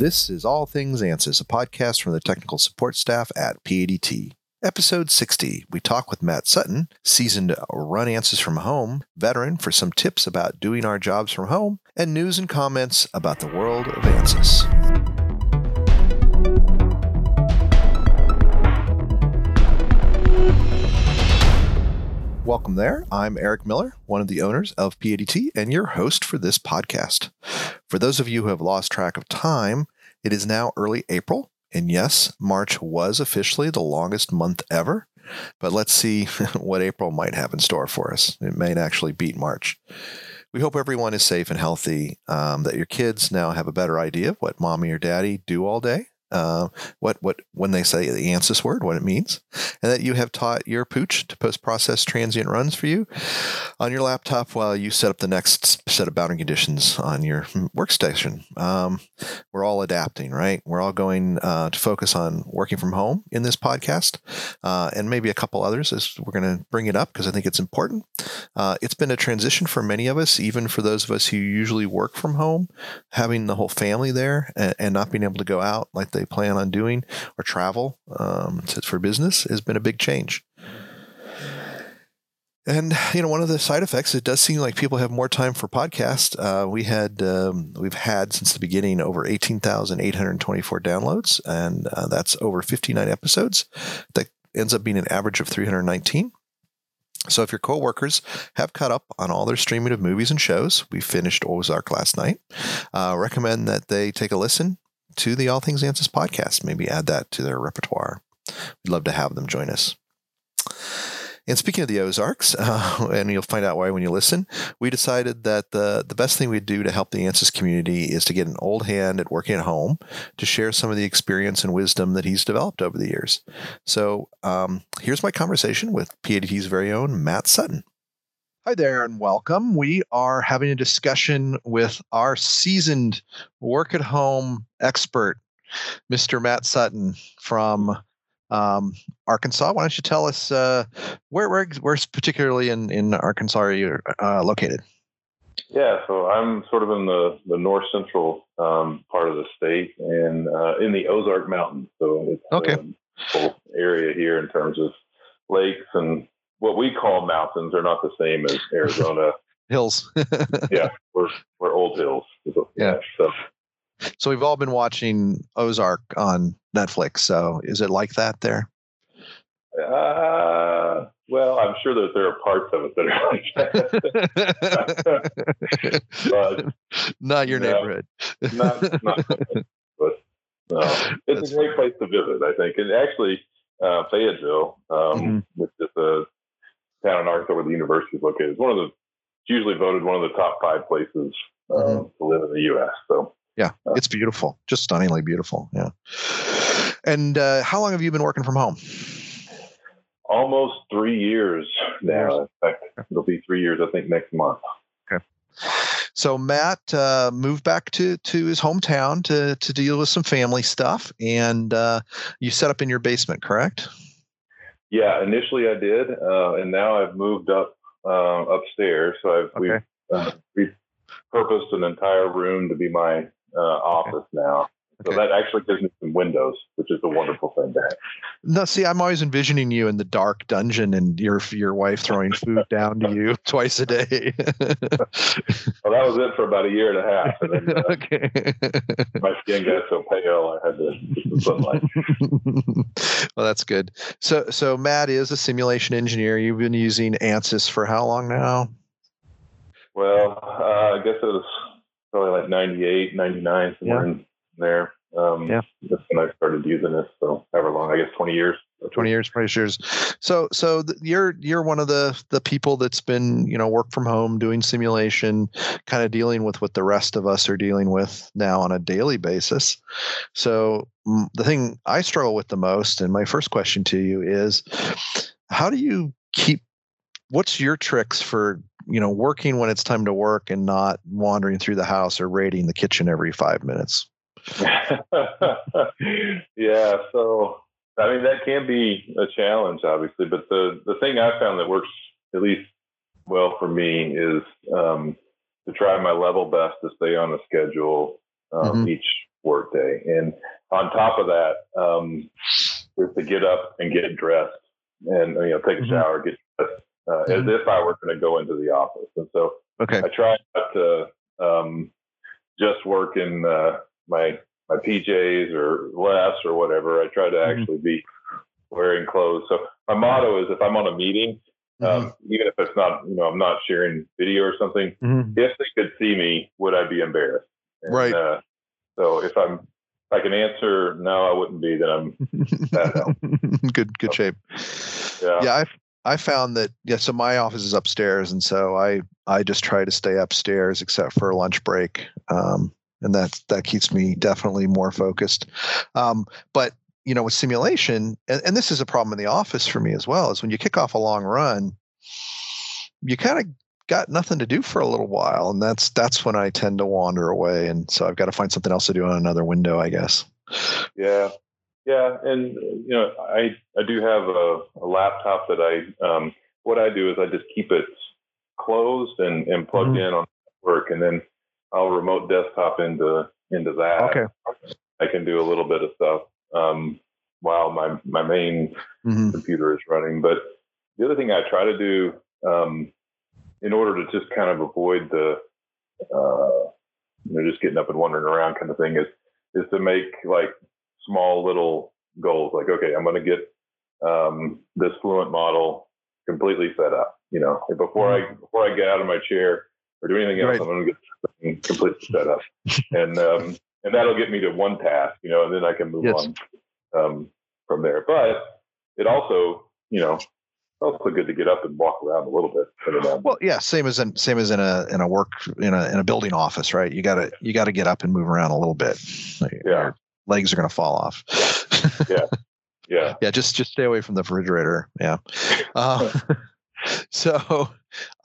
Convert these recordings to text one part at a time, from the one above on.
This is All Things ANSYS, a podcast from the technical support staff at PADT. Episode 60, we talk with Matt Sutton, seasoned run ANSYS from home veteran, for some tips about doing our jobs from home and news and comments about the world of ANSYS. Welcome there. I'm Eric Miller, one of the owners of PADT and your host for this podcast. For those of you who have lost track of time, it is now early April. And yes, March was officially the longest month ever. But let's see what April might have in store for us. It may actually beat March. We hope everyone is safe and healthy, um, that your kids now have a better idea of what mommy or daddy do all day, uh, what what when they say the ANSYS word, what it means, and that you have taught your pooch to post process transient runs for you on your laptop while you set up the next set of boundary conditions on your workstation. Um, we're all adapting, right? We're all going uh, to focus on working from home in this podcast, uh, and maybe a couple others as we're going to bring it up because I think it's important. Uh, it's been a transition for many of us, even for those of us who usually work from home, having the whole family there and, and not being able to go out like they plan on doing or travel um, to, for business has been a big change. And you know, one of the side effects, it does seem like people have more time for podcasts. Uh, we had, um, we've had since the beginning over eighteen thousand eight hundred twenty-four downloads, and uh, that's over fifty-nine episodes. That ends up being an average of three hundred nineteen. So if your coworkers have caught up on all their streaming of movies and shows, we finished Ozark last night. Uh, recommend that they take a listen to the All Things ANSYS podcast. Maybe add that to their repertoire. We'd love to have them join us. And speaking of the Ozarks, uh, and you'll find out why when you listen, we decided that the, the best thing we'd do to help the ANSYS community is to get an old hand at working at home to share some of the experience and wisdom that he's developed over the years. So um, here's my conversation with PADT's very own Matt Sutton. Hi there and welcome. We are having a discussion with our seasoned work at home expert, Mr. Matt Sutton from um, Arkansas. Why don't you tell us uh, where, where, where's particularly in, in Arkansas are you uh, located? Yeah, so I'm sort of in the, the north central um, part of the state and uh, in the Ozark Mountains. So it's okay. a area here in terms of lakes and what we call mountains are not the same as Arizona hills. yeah, we're we're old hills. Yeah. So so we've all been watching Ozark on Netflix. So is it like that there? Uh, well, I'm sure that there are parts of it that are like that. but, not your no, neighborhood. not, not, but no, it's That's a great funny. place to visit, I think. And actually, uh, Fayetteville, um, mm-hmm. which is a town in Arkansas where the university is located, is one of the it's usually voted one of the top five places uh, mm-hmm. to live in the U.S. So yeah, uh, it's beautiful, just stunningly beautiful. Yeah. And uh, how long have you been working from home? Almost three years now. In fact, it'll be three years, I think, next month. Okay. So Matt uh, moved back to to his hometown to to deal with some family stuff, and uh, you set up in your basement, correct? Yeah, initially I did, uh, and now I've moved up uh, upstairs. So I've okay. we've repurposed an entire room to be my uh, office okay. now. So okay. that actually gives me some windows, which is a wonderful thing to have. No, see, I'm always envisioning you in the dark dungeon and your your wife throwing food down to you twice a day. well, that was it for about a year and a half. And then, uh, okay. my skin got so pale, I had to get sunlight. well, that's good. So, so Matt is a simulation engineer. You've been using ANSYS for how long now? Well, uh, I guess it was probably like 98, 99, somewhere yeah. in there. Um, yeah. That's when I started using this. So however long, I guess 20 years. 20 years, 20 years. So, so you're, you're one of the, the people that's been, you know, work from home, doing simulation, kind of dealing with what the rest of us are dealing with now on a daily basis. So the thing I struggle with the most, and my first question to you is, how do you keep, what's your tricks for you know working when it's time to work and not wandering through the house or raiding the kitchen every five minutes yeah, so I mean that can be a challenge, obviously, but the the thing I found that works at least well for me is um, to try my level best to stay on the schedule um, mm-hmm. each workday. And on top of that, um, is to get up and get dressed and you know take a mm-hmm. shower, get dressed, uh, mm-hmm. as if I were going to go into the office. And so okay. I try not to um, just work in uh, my my PJs or less or whatever. I try to mm-hmm. actually be wearing clothes. So my motto is if I'm on a meeting, um, mm-hmm. even if it's not, you know, I'm not sharing video or something, mm-hmm. if they could see me, would I be embarrassed? And, right. Uh, so if I'm, if I can answer no, I wouldn't be. Then I'm good, good shape. Yeah. Yeah. I I found that yeah. So my office is upstairs, and so I I just try to stay upstairs except for lunch break. Um, and that that keeps me definitely more focused. Um, but you know, with simulation, and, and this is a problem in the office for me as well, is when you kick off a long run, you kind of got nothing to do for a little while, and that's that's when I tend to wander away, and so I've got to find something else to do on another window, I guess. Yeah, yeah, and you know, I I do have a, a laptop that I um, what I do is I just keep it closed and and plugged mm-hmm. in on work, and then I'll remote desktop into into that. Okay. I can do a little bit of stuff um, while my my main mm-hmm. computer is running. But the other thing I try to do um, in order to just kind of avoid the uh, you know just getting up and wandering around kind of thing is is to make like small little goals. Like okay, I'm going to get um, this Fluent model completely set up. You know, before I mm-hmm. before I get out of my chair or do anything else, right. I'm going to get completely set up. and um, and that'll get me to one task, you know, and then I can move yes. on um, from there. But it also, you know, also good to get up and walk around a little bit. Well, yeah, same as in same as in a in a work in a in a building office, right? You gotta you gotta get up and move around a little bit. Yeah, Your legs are gonna fall off. yeah, yeah, yeah. Just just stay away from the refrigerator. Yeah. Uh, so,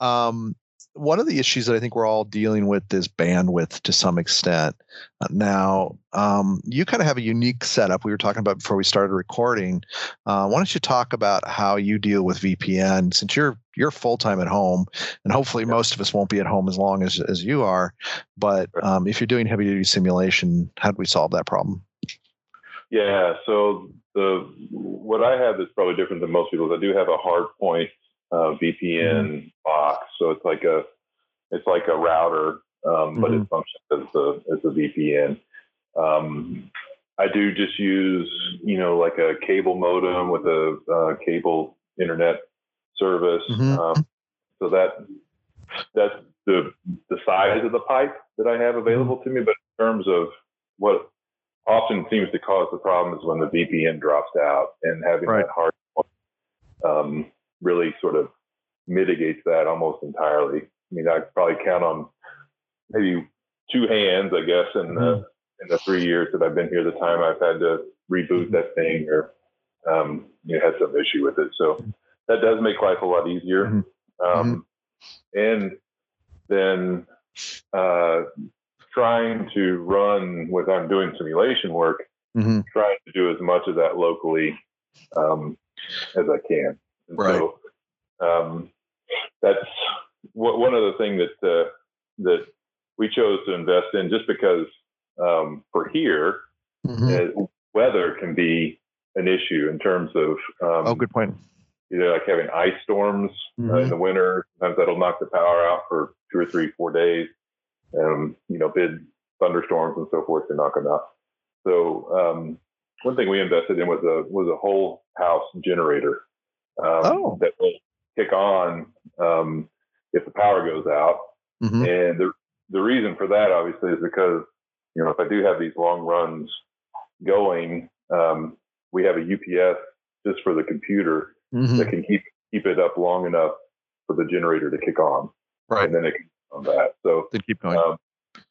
um, one of the issues that I think we're all dealing with is bandwidth to some extent. Uh, now, um, you kind of have a unique setup. We were talking about before we started recording. Uh, why don't you talk about how you deal with VPN since you're you're full time at home, and hopefully yeah. most of us won't be at home as long as as you are. But um, if you're doing heavy duty simulation, how do we solve that problem? Yeah. So the what I have is probably different than most people. I do have a hard point uh, VPN mm-hmm. box. So it's like a it's like a router, um, but mm-hmm. it functions as a as a VPN. Um, I do just use you know like a cable modem with a uh, cable internet service. Mm-hmm. Um, so that that's the the size of the pipe that I have mm-hmm. available to me. But in terms of what often seems to cause the problem is when the VPN drops out and having right. that hard um, really sort of mitigates that almost entirely. I mean, I probably count on maybe two hands, I guess, in the mm-hmm. in the three years that I've been here, the time I've had to reboot that thing or um, you know, had some issue with it. So that does make life a lot easier. Mm-hmm. Um, mm-hmm. and then uh, trying to run with I'm doing simulation work, mm-hmm. trying to do as much of that locally um, as I can. And right. So um, that's one of the things that uh, that we chose to invest in, just because um, for here, mm-hmm. uh, weather can be an issue in terms of. Um, oh, good point. You know, like having ice storms mm-hmm. uh, in the winter. Sometimes that'll knock the power out for two or three, four days. Um, you know, big thunderstorms and so forth to knock them out. So um, one thing we invested in was a was a whole house generator oh. that will kick on um, if the power goes out. Mm-hmm. And the the reason for that obviously is because you know if I do have these long runs going, um, we have a UPS just for the computer mm-hmm. that can keep keep it up long enough for the generator to kick on. Right. And then it can on that. So then keep going. Um,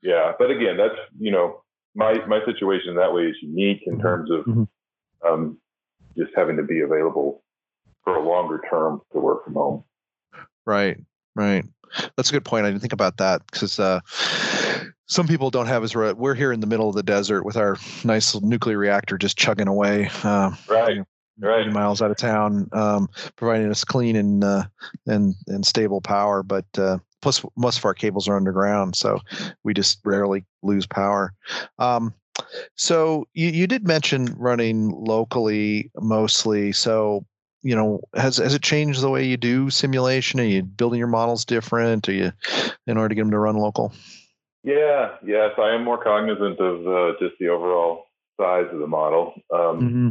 yeah, but again, that's you know my my situation that way is unique in mm-hmm. terms of mm-hmm. um, just having to be available for a longer term to work from home. Right, right. That's a good point. I didn't think about that because uh, some people don't have as we're here in the middle of the desert with our nice little nuclear reactor just chugging away. Uh, right. right. miles out of town, um, providing us clean and uh, and and stable power. But uh, plus, most of our cables are underground, so we just rarely lose power. Um, So you, you did mention running locally mostly. So you know, has has it changed the way you do simulation? Are you building your models different? Are you in order to get them to run local? Yeah, yes, I am more cognizant of uh, just the overall size of the model. Um, mm-hmm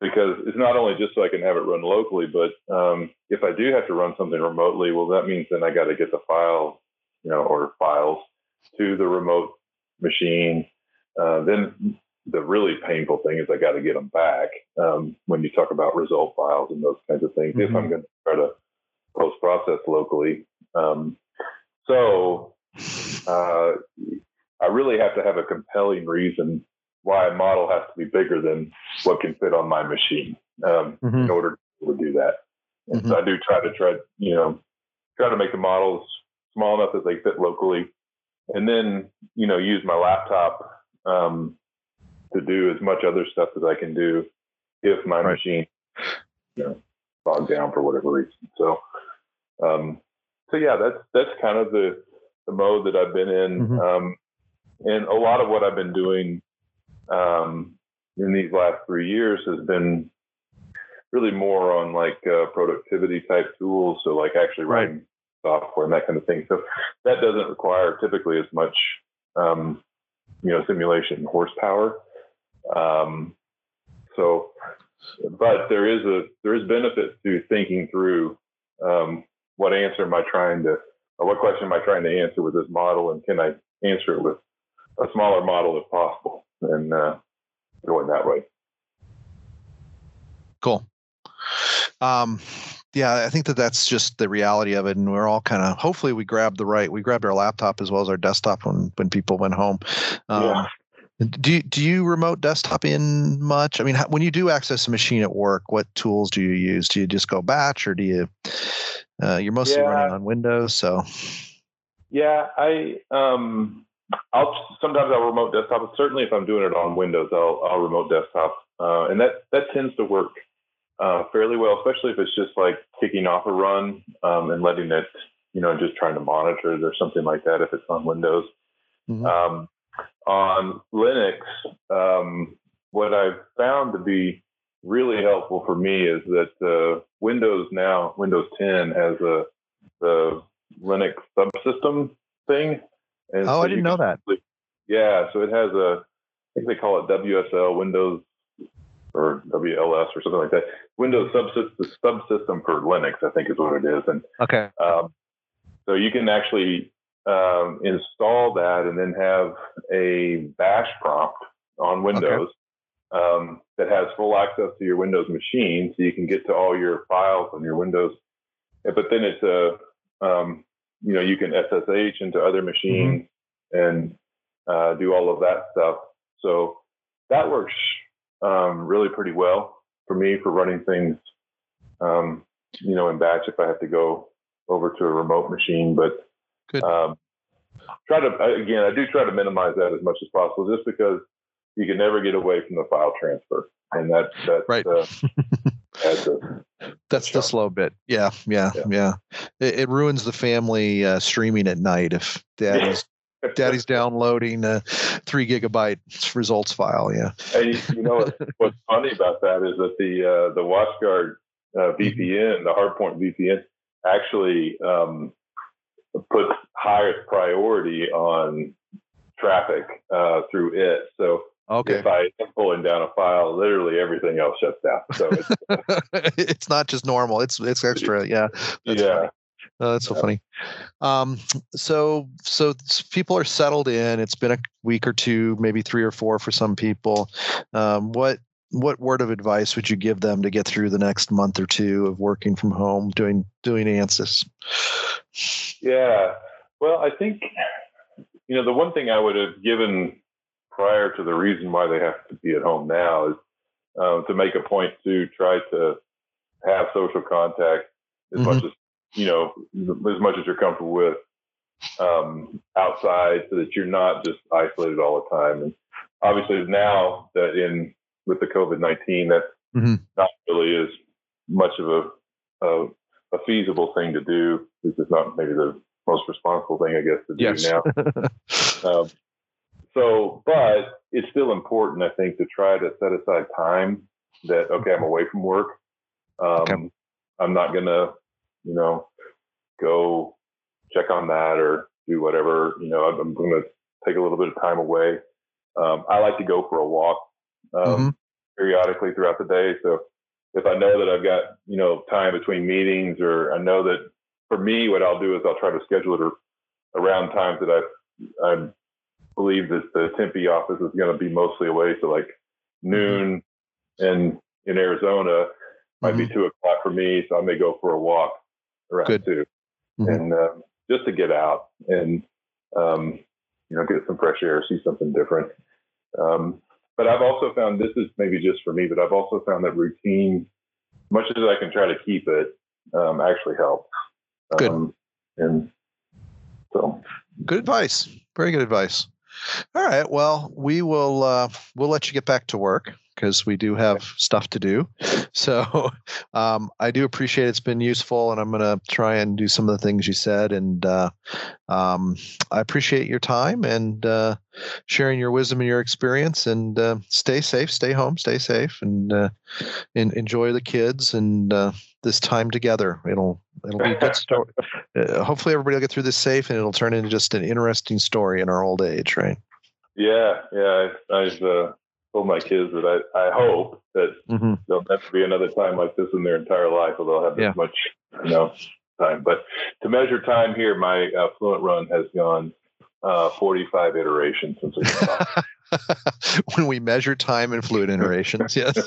because it's not only just so I can have it run locally, but um, if I do have to run something remotely, well, that means then I got to get the file, you know, or files to the remote machine. Uh, then the really painful thing is I got to get them back um, when you talk about result files and those kinds of things. Mm-hmm. If I'm mm-hmm. going to try to post process locally, um, so uh, I really have to have a compelling reason why a model has to be bigger than what can fit on my machine um, mm-hmm. in order to do that. And mm-hmm. so I do try to try, you know, try to make the models small enough that they fit locally, and then you know use my laptop um, to do as much other stuff as I can do if my right. machine, you know, bogged down for whatever reason. So, um, so yeah, that's that's kind of the the mode that I've been in. Mm-hmm. Um, and a lot of what I've been doing um, in these last three years has been really more on like uh, productivity type tools. So like actually writing right. software and that kind of thing. So that doesn't require typically as much, um, you know, simulation horsepower. Um, so, but there is a there is benefit to thinking through um, what answer am I trying to, or what question am I trying to answer with this model, and can I answer it with a smaller model if possible? and uh, going that way. Cool. Um, yeah, I think that that's just the reality of it, and we're all kind of. Hopefully, we grabbed the right. We grabbed our laptop as well as our desktop when when people went home. Um, yeah. Do you, do you remote desktop in much? I mean, how, when you do access a machine at work, what tools do you use? Do you just go batch, or do you? Uh, you're mostly yeah. running on Windows, so. Yeah, I um, I'll sometimes I'll remote desktop. Certainly, if I'm doing it on Windows, I'll I'll remote desktop, uh, and that that tends to work uh, fairly well, especially if it's just like kicking off a run um, and letting it, you know, just trying to monitor it or something like that. If it's on Windows, mm-hmm. um, on Linux, um, what I've found to be really helpful for me is that uh, Windows now, Windows 10 has a the Linux subsystem thing and oh, so I didn't know that. Yeah, so it has a, I think they call it WSL Windows or WLS or something like that. Windows subsystem, subsystem for Linux, I think is what it is. And okay, um, so you can actually um, install that and then have a Bash prompt on Windows okay. um, that has full access to your Windows machine, so you can get to all your files on your Windows. But then it's a um, you know, you can SSH into other machines mm-hmm. and uh, do all of that stuff. So that works um, really pretty well for me for running things, um, you know, in batch if I have to go over to a remote machine. But um, try to again, I do try to minimize that as much as possible, just because you can never get away from the file transfer, and that's that. Right. Uh, That's, That's the slow bit. Yeah, yeah, yeah. yeah. It, it, ruins the family uh, streaming at night if daddy's daddy's downloading a three gigabyte results file. Yeah. And you, you know what's funny about that is that the uh, the WatchGuard uh, VPN, mm-hmm. the Hardpoint VPN, actually um, puts highest priority on traffic uh, through it. So Okay. If I am pulling down a file, literally everything else shuts down. So it's, it's not just normal. It's it's extra. Yeah. That's yeah. Oh, that's so yeah. funny. Um, so so people are settled in. It's been a week or two, maybe three or four for some people. Um, what what word of advice would you give them to get through the next month or two of working from home, doing doing ANSYS? Yeah. Well, I think you know the one thing I would have given prior to the reason why they have to be at home now is um, to make a point to try to have social contact as mm-hmm. much as you know as much as you're comfortable with um, outside so that you're not just isolated all the time and obviously now that in with the covid-19 that mm-hmm. not really is much of a, a, a feasible thing to do this is not maybe the most responsible thing i guess to do yes. now um, so, but it's still important, I think, to try to set aside time that okay, I'm away from work. Um, okay. I'm not gonna, you know, go check on that or do whatever. You know, I'm, I'm gonna take a little bit of time away. Um, I like to go for a walk um, mm-hmm. Periodically throughout the day. So if I know that I've got you know time between meetings, or I know that for me, what I'll do is I'll try to schedule it around times that I I believe that the Tempe office is going to be mostly away. So like noon and in Arizona might mm-hmm. be two o'clock for me. So I may go for a walk around Good. two, mm-hmm. and um, just to get out and um, you know get some fresh air, see something different. Um, but I've also found this is maybe just for me, but I've also found that routine, much as I can try to keep it, um, actually helps. Good. Um, and so, good advice. Very good advice. All right. Well, we will. Uh, we'll let you get back to work because we do have stuff to do. So um, I do appreciate it's been useful, and I'm going to try and do some of the things you said. And uh, um, I appreciate your time and uh, sharing your wisdom and your experience. And uh, stay safe, stay home, stay safe, and, uh, and enjoy the kids and uh, this time together. It'll it'll be a good story. Uh, hopefully, everybody will get through this safe, and it'll turn into just an interesting story in our old age, right? Yeah, yeah. I've, I've told my kids that I, I hope that mm-hmm. there'll never be another time like this in their entire life, or they'll have this yeah. much, you know, time. But to measure time here, my uh, Fluent Run has gone uh, 45 iterations since we when we measure time in fluid iterations, yes.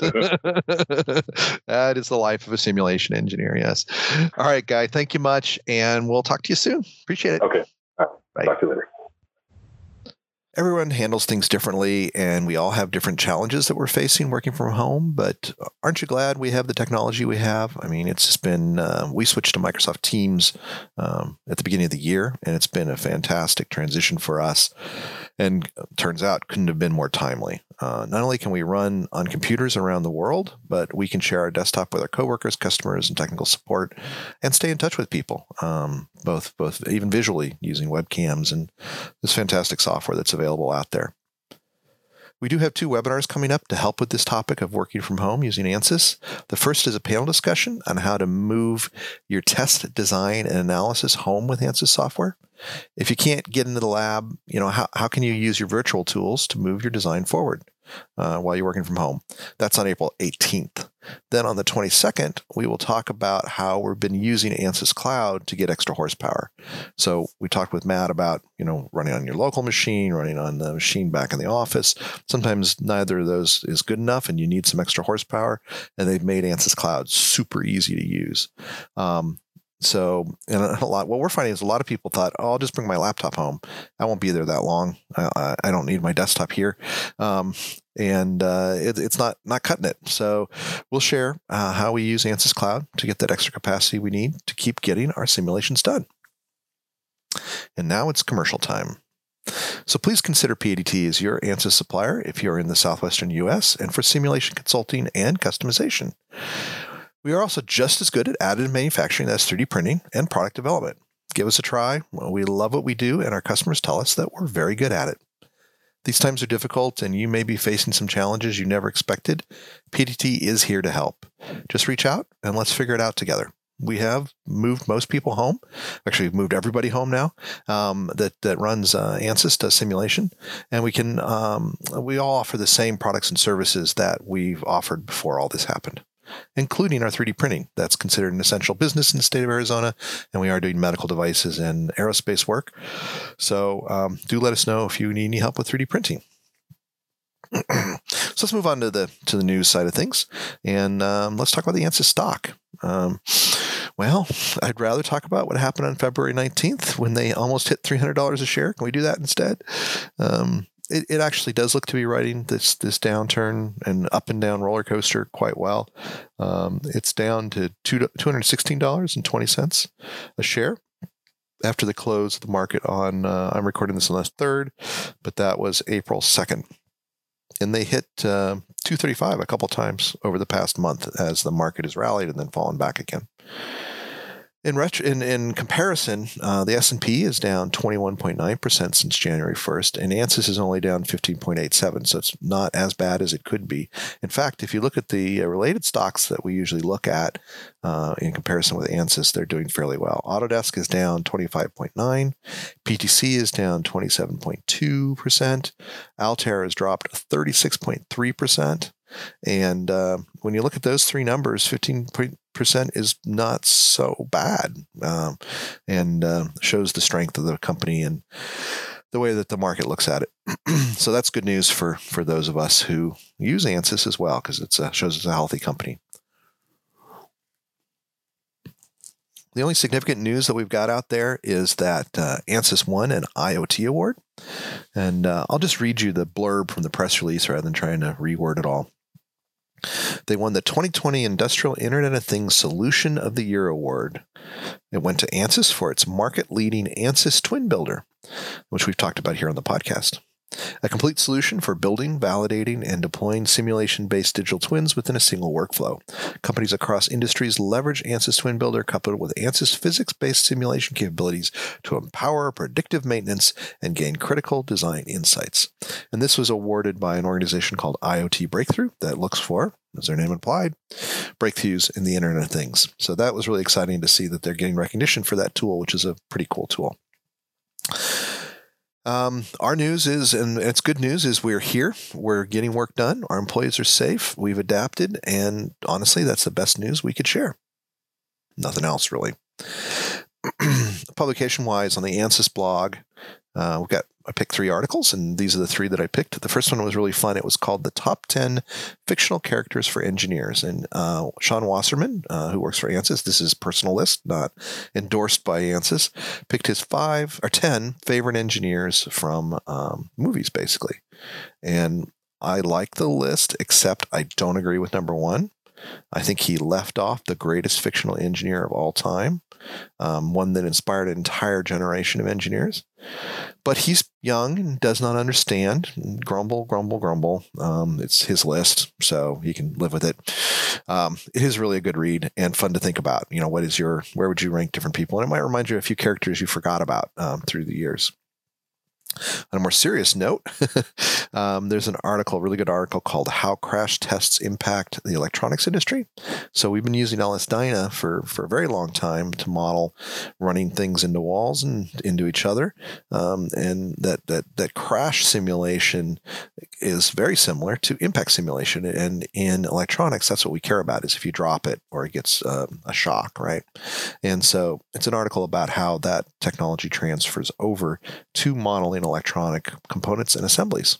that is the life of a simulation engineer, yes. All right, Guy, thank you much, and we'll talk to you soon. Appreciate it. Okay. Bye. Talk to you later everyone handles things differently and we all have different challenges that we're facing working from home but aren't you glad we have the technology we have? I mean it's just been uh, we switched to microsoft teams um, at the beginning of the year and it's been a fantastic transition for us. And turns out couldn't have been more timely. Uh, not only can we run on computers around the world, but we can share our desktop with our coworkers, customers, and technical support, and stay in touch with people, um, both both even visually using webcams and this fantastic software that's available out there. We do have two webinars coming up to help with this topic of working from home using ANSYS. The first is a panel discussion on how to move your test design and analysis home with ANSYS software. If you can't get into the lab, you know, how, how can you use your virtual tools to move your design forward uh, while you're working from home? That's on April 18th. Then on the 22nd, we will talk about how we've been using ANSYS Cloud to get extra horsepower. So we talked with Matt about, you know, running on your local machine, running on the machine back in the office. Sometimes neither of those is good enough and you need some extra horsepower. And they've made ANSYS Cloud super easy to use. Um, so, and a lot, what we're finding is a lot of people thought, oh, I'll just bring my laptop home. I won't be there that long. I, I don't need my desktop here. Um, and uh, it, it's not not cutting it. So we'll share uh, how we use Ansys Cloud to get that extra capacity we need to keep getting our simulations done. And now it's commercial time. So please consider PADT as your Ansys supplier if you're in the southwestern US and for simulation consulting and customization. We are also just as good at additive manufacturing as 3D printing and product development. Give us a try. We love what we do, and our customers tell us that we're very good at it. These times are difficult, and you may be facing some challenges you never expected. PADT is here to help. Just reach out and let's figure it out together. We have moved most people home. Actually, we've moved everybody home now um, that that runs uh, ANSYS does simulation, and we can um, we all offer the same products and services that we've offered before all this happened including our 3D printing. That's considered an essential business in the state of Arizona, and we are doing medical devices and aerospace work. So um, do let us know if you need any help with 3D printing. so let's move on to the to the news side of things, and um, let's talk about the ANSYS stock. Um, well, I'd rather talk about what happened on February 19th when they almost hit $300 a share. Can we do that instead? Um, it, it actually does look to be riding this this downturn and up and down roller coaster quite well. Um, it's down to two hundred sixteen dollars and twenty cents a share after the close of the market on. Uh, I'm recording this on the third, but that was April second, and they hit uh, two thirty five a couple times over the past month as the market has rallied and then fallen back again. In, in, in comparison, uh, the S&P is down 21.9% since January 1st, and ANSYS is only down 15.87, so it's not as bad as it could be. In fact, if you look at the uh, related stocks that we usually look at uh, in comparison with ANSYS, they're doing fairly well. Autodesk is down 25.9, PTC is down 27.2%, Altair has dropped 36.3%, and uh, when you look at those three numbers, 15% is not so bad um, and uh, shows the strength of the company and the way that the market looks at it. so that's good news for, for those of us who use ANSYS as well because it shows it's a healthy company. The only significant news that we've got out there is that uh, ANSYS won an IoT award. And uh, I'll just read you the blurb from the press release rather than trying to reword it all. They won the 2020 Industrial Internet of Things Solution of the Year award. It went to ANSYS for its market leading ANSYS Twin Builder, which we've talked about here on the podcast. A complete solution for building, validating, and deploying simulation based digital twins within a single workflow. Companies across industries leverage ANSYS Twin Builder coupled with ANSYS physics based simulation capabilities to empower predictive maintenance and gain critical design insights. And this was awarded by an organization called IoT Breakthrough that looks for, as their name implied, breakthroughs in the Internet of Things. So that was really exciting to see that they're getting recognition for that tool, which is a pretty cool tool. Um, our news is, and it's good news, is we're here. We're getting work done. Our employees are safe. We've adapted. And honestly, that's the best news we could share. Nothing else, really. Publication wise, on the ANSYS blog, uh, we've got I picked three articles, and these are the three that I picked. The first one was really fun. It was called "The Top Ten Fictional Characters for Engineers," and uh, Shawn Wasserman, uh, who works for ANSYS, this is personal list, not endorsed by ANSYS, picked his five or ten favorite engineers from um, movies, basically. And I like the list, except I don't agree with number one. I think he left off the greatest fictional engineer of all time, um, one that inspired an entire generation of engineers. But he's young and does not understand. Grumble, grumble, grumble. Um, it's his list, so he can live with it. Um, it is really a good read and fun to think about. You know, what is your, where would you rank different people? And it might remind you of a few characters you forgot about um, through the years. On a more serious note, um, there's an article, a really good article called "How Crash Tests Impact the Electronics Industry." So we've been using LS-DYNA for for a very long time to model running things into walls and into each other, um, and that that that crash simulation is very similar to impact simulation. And in electronics, that's what we care about: is if you drop it or it gets um, a shock, right? And so it's an article about how that technology transfers over to modeling electronic components and assemblies.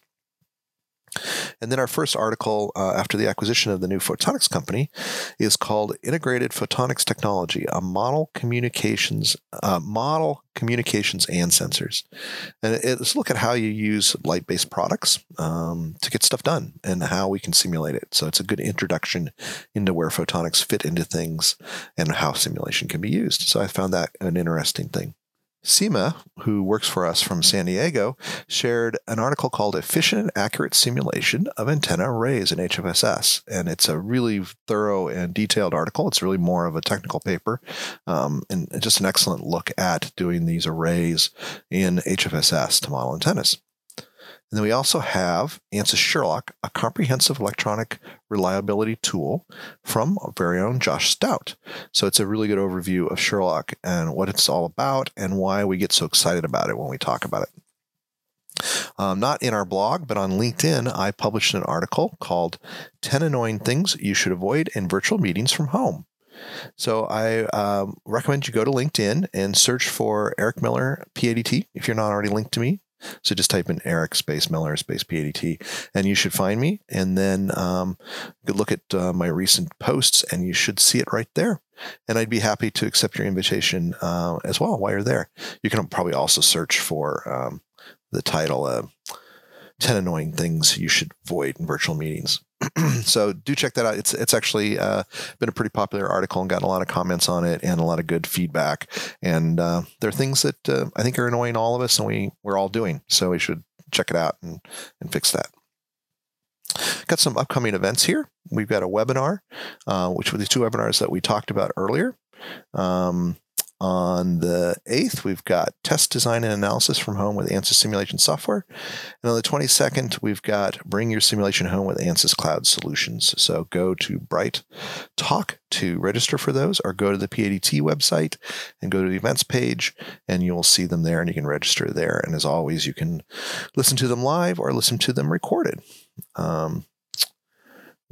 And then our first article uh, after the acquisition of the new photonics company is called "Integrated Photonics Technology: A Model Communications uh, Model Communications and Sensors." And it's look at how you use light-based products um, to get stuff done and how we can simulate it. So it's a good introduction into where photonics fit into things and how simulation can be used. So I found that an interesting thing. Seema, who works for us from San Diego, shared an article called Efficient and Accurate Simulation of Antenna Arrays in HFSS. And it's a really thorough and detailed article. It's really more of a technical paper um, and just an excellent look at doing these arrays in HFSS to model antennas. And then we also have ANSYS Sherlock, a comprehensive electronic reliability tool from our very own Josh Stout. So it's a really good overview of Sherlock and what it's all about and why we get so excited about it when we talk about it. Um, not in our blog, but on LinkedIn, I published an article called 10 Annoying Things You Should Avoid in Virtual Meetings from Home. So I um, recommend you go to LinkedIn and search for Eric Miller, PADT, if you're not already linked to me. So just type in Eric space Miller space PADT and you should find me. And then um, look at uh, my recent posts and you should see it right there. And I'd be happy to accept your invitation uh, as well while you're there. You can probably also search for um, the title uh, 10 Annoying Things You Should Avoid in Virtual Meetings. so do check that out. It's it's actually uh, been a pretty popular article and gotten a lot of comments on it and a lot of good feedback. And uh, there are things that uh, I think are annoying all of us, and we we're all doing. So we should check it out and and fix that. Got some upcoming events here. We've got a webinar, uh, which were the two webinars that we talked about earlier. Um, On the 8th, we've got test design and analysis from home with ANSYS simulation software. And on the 22nd, we've got bring your simulation home with ANSYS cloud solutions. So go to Bright Talk to register for those or go to the PADT website and go to the events page and you'll see them there and you can register there. And as always, you can listen to them live or listen to them recorded. Um,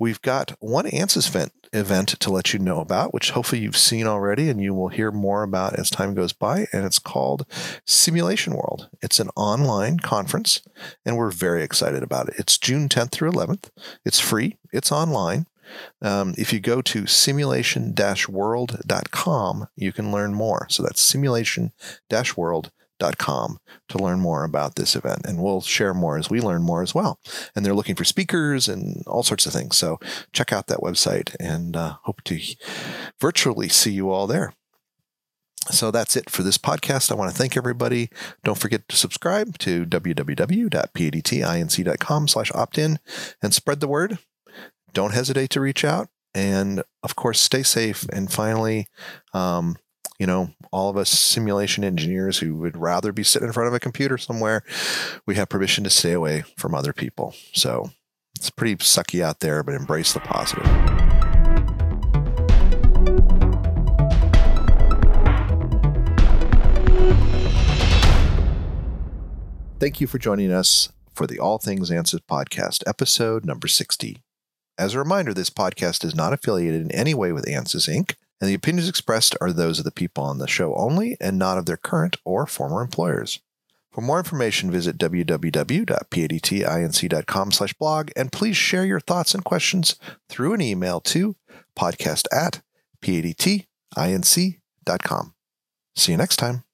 we've got one ANSYS event, event to let you know about, which hopefully you've seen already and you will hear more about as time goes by. And it's called Simulation World. It's an online conference, and we're very excited about it. It's June 10th through 11th. It's free, it's online. Um, if you go to simulation world.com, you can learn more. So that's simulation world com to learn more about this event. And we'll share more as we learn more as well. And they're looking for speakers and all sorts of things. So check out that website and uh, hope to virtually see you all there. So that's it for this podcast. I want to thank everybody. Don't forget to subscribe to www.padtinc.com slash opt-in and spread the word. Don't hesitate to reach out. And of course, stay safe. And finally, um, you know, all of us simulation engineers who would rather be sitting in front of a computer somewhere, we have permission to stay away from other people. So it's pretty sucky out there, but embrace the positive. Thank you for joining us for the All Things ANSYS podcast, episode number 60. As a reminder, this podcast is not affiliated in any way with ANSYS Inc and the opinions expressed are those of the people on the show only and not of their current or former employers. For more information, visit www.padtinc.com slash blog, and please share your thoughts and questions through an email to podcast at padtinc.com. See you next time.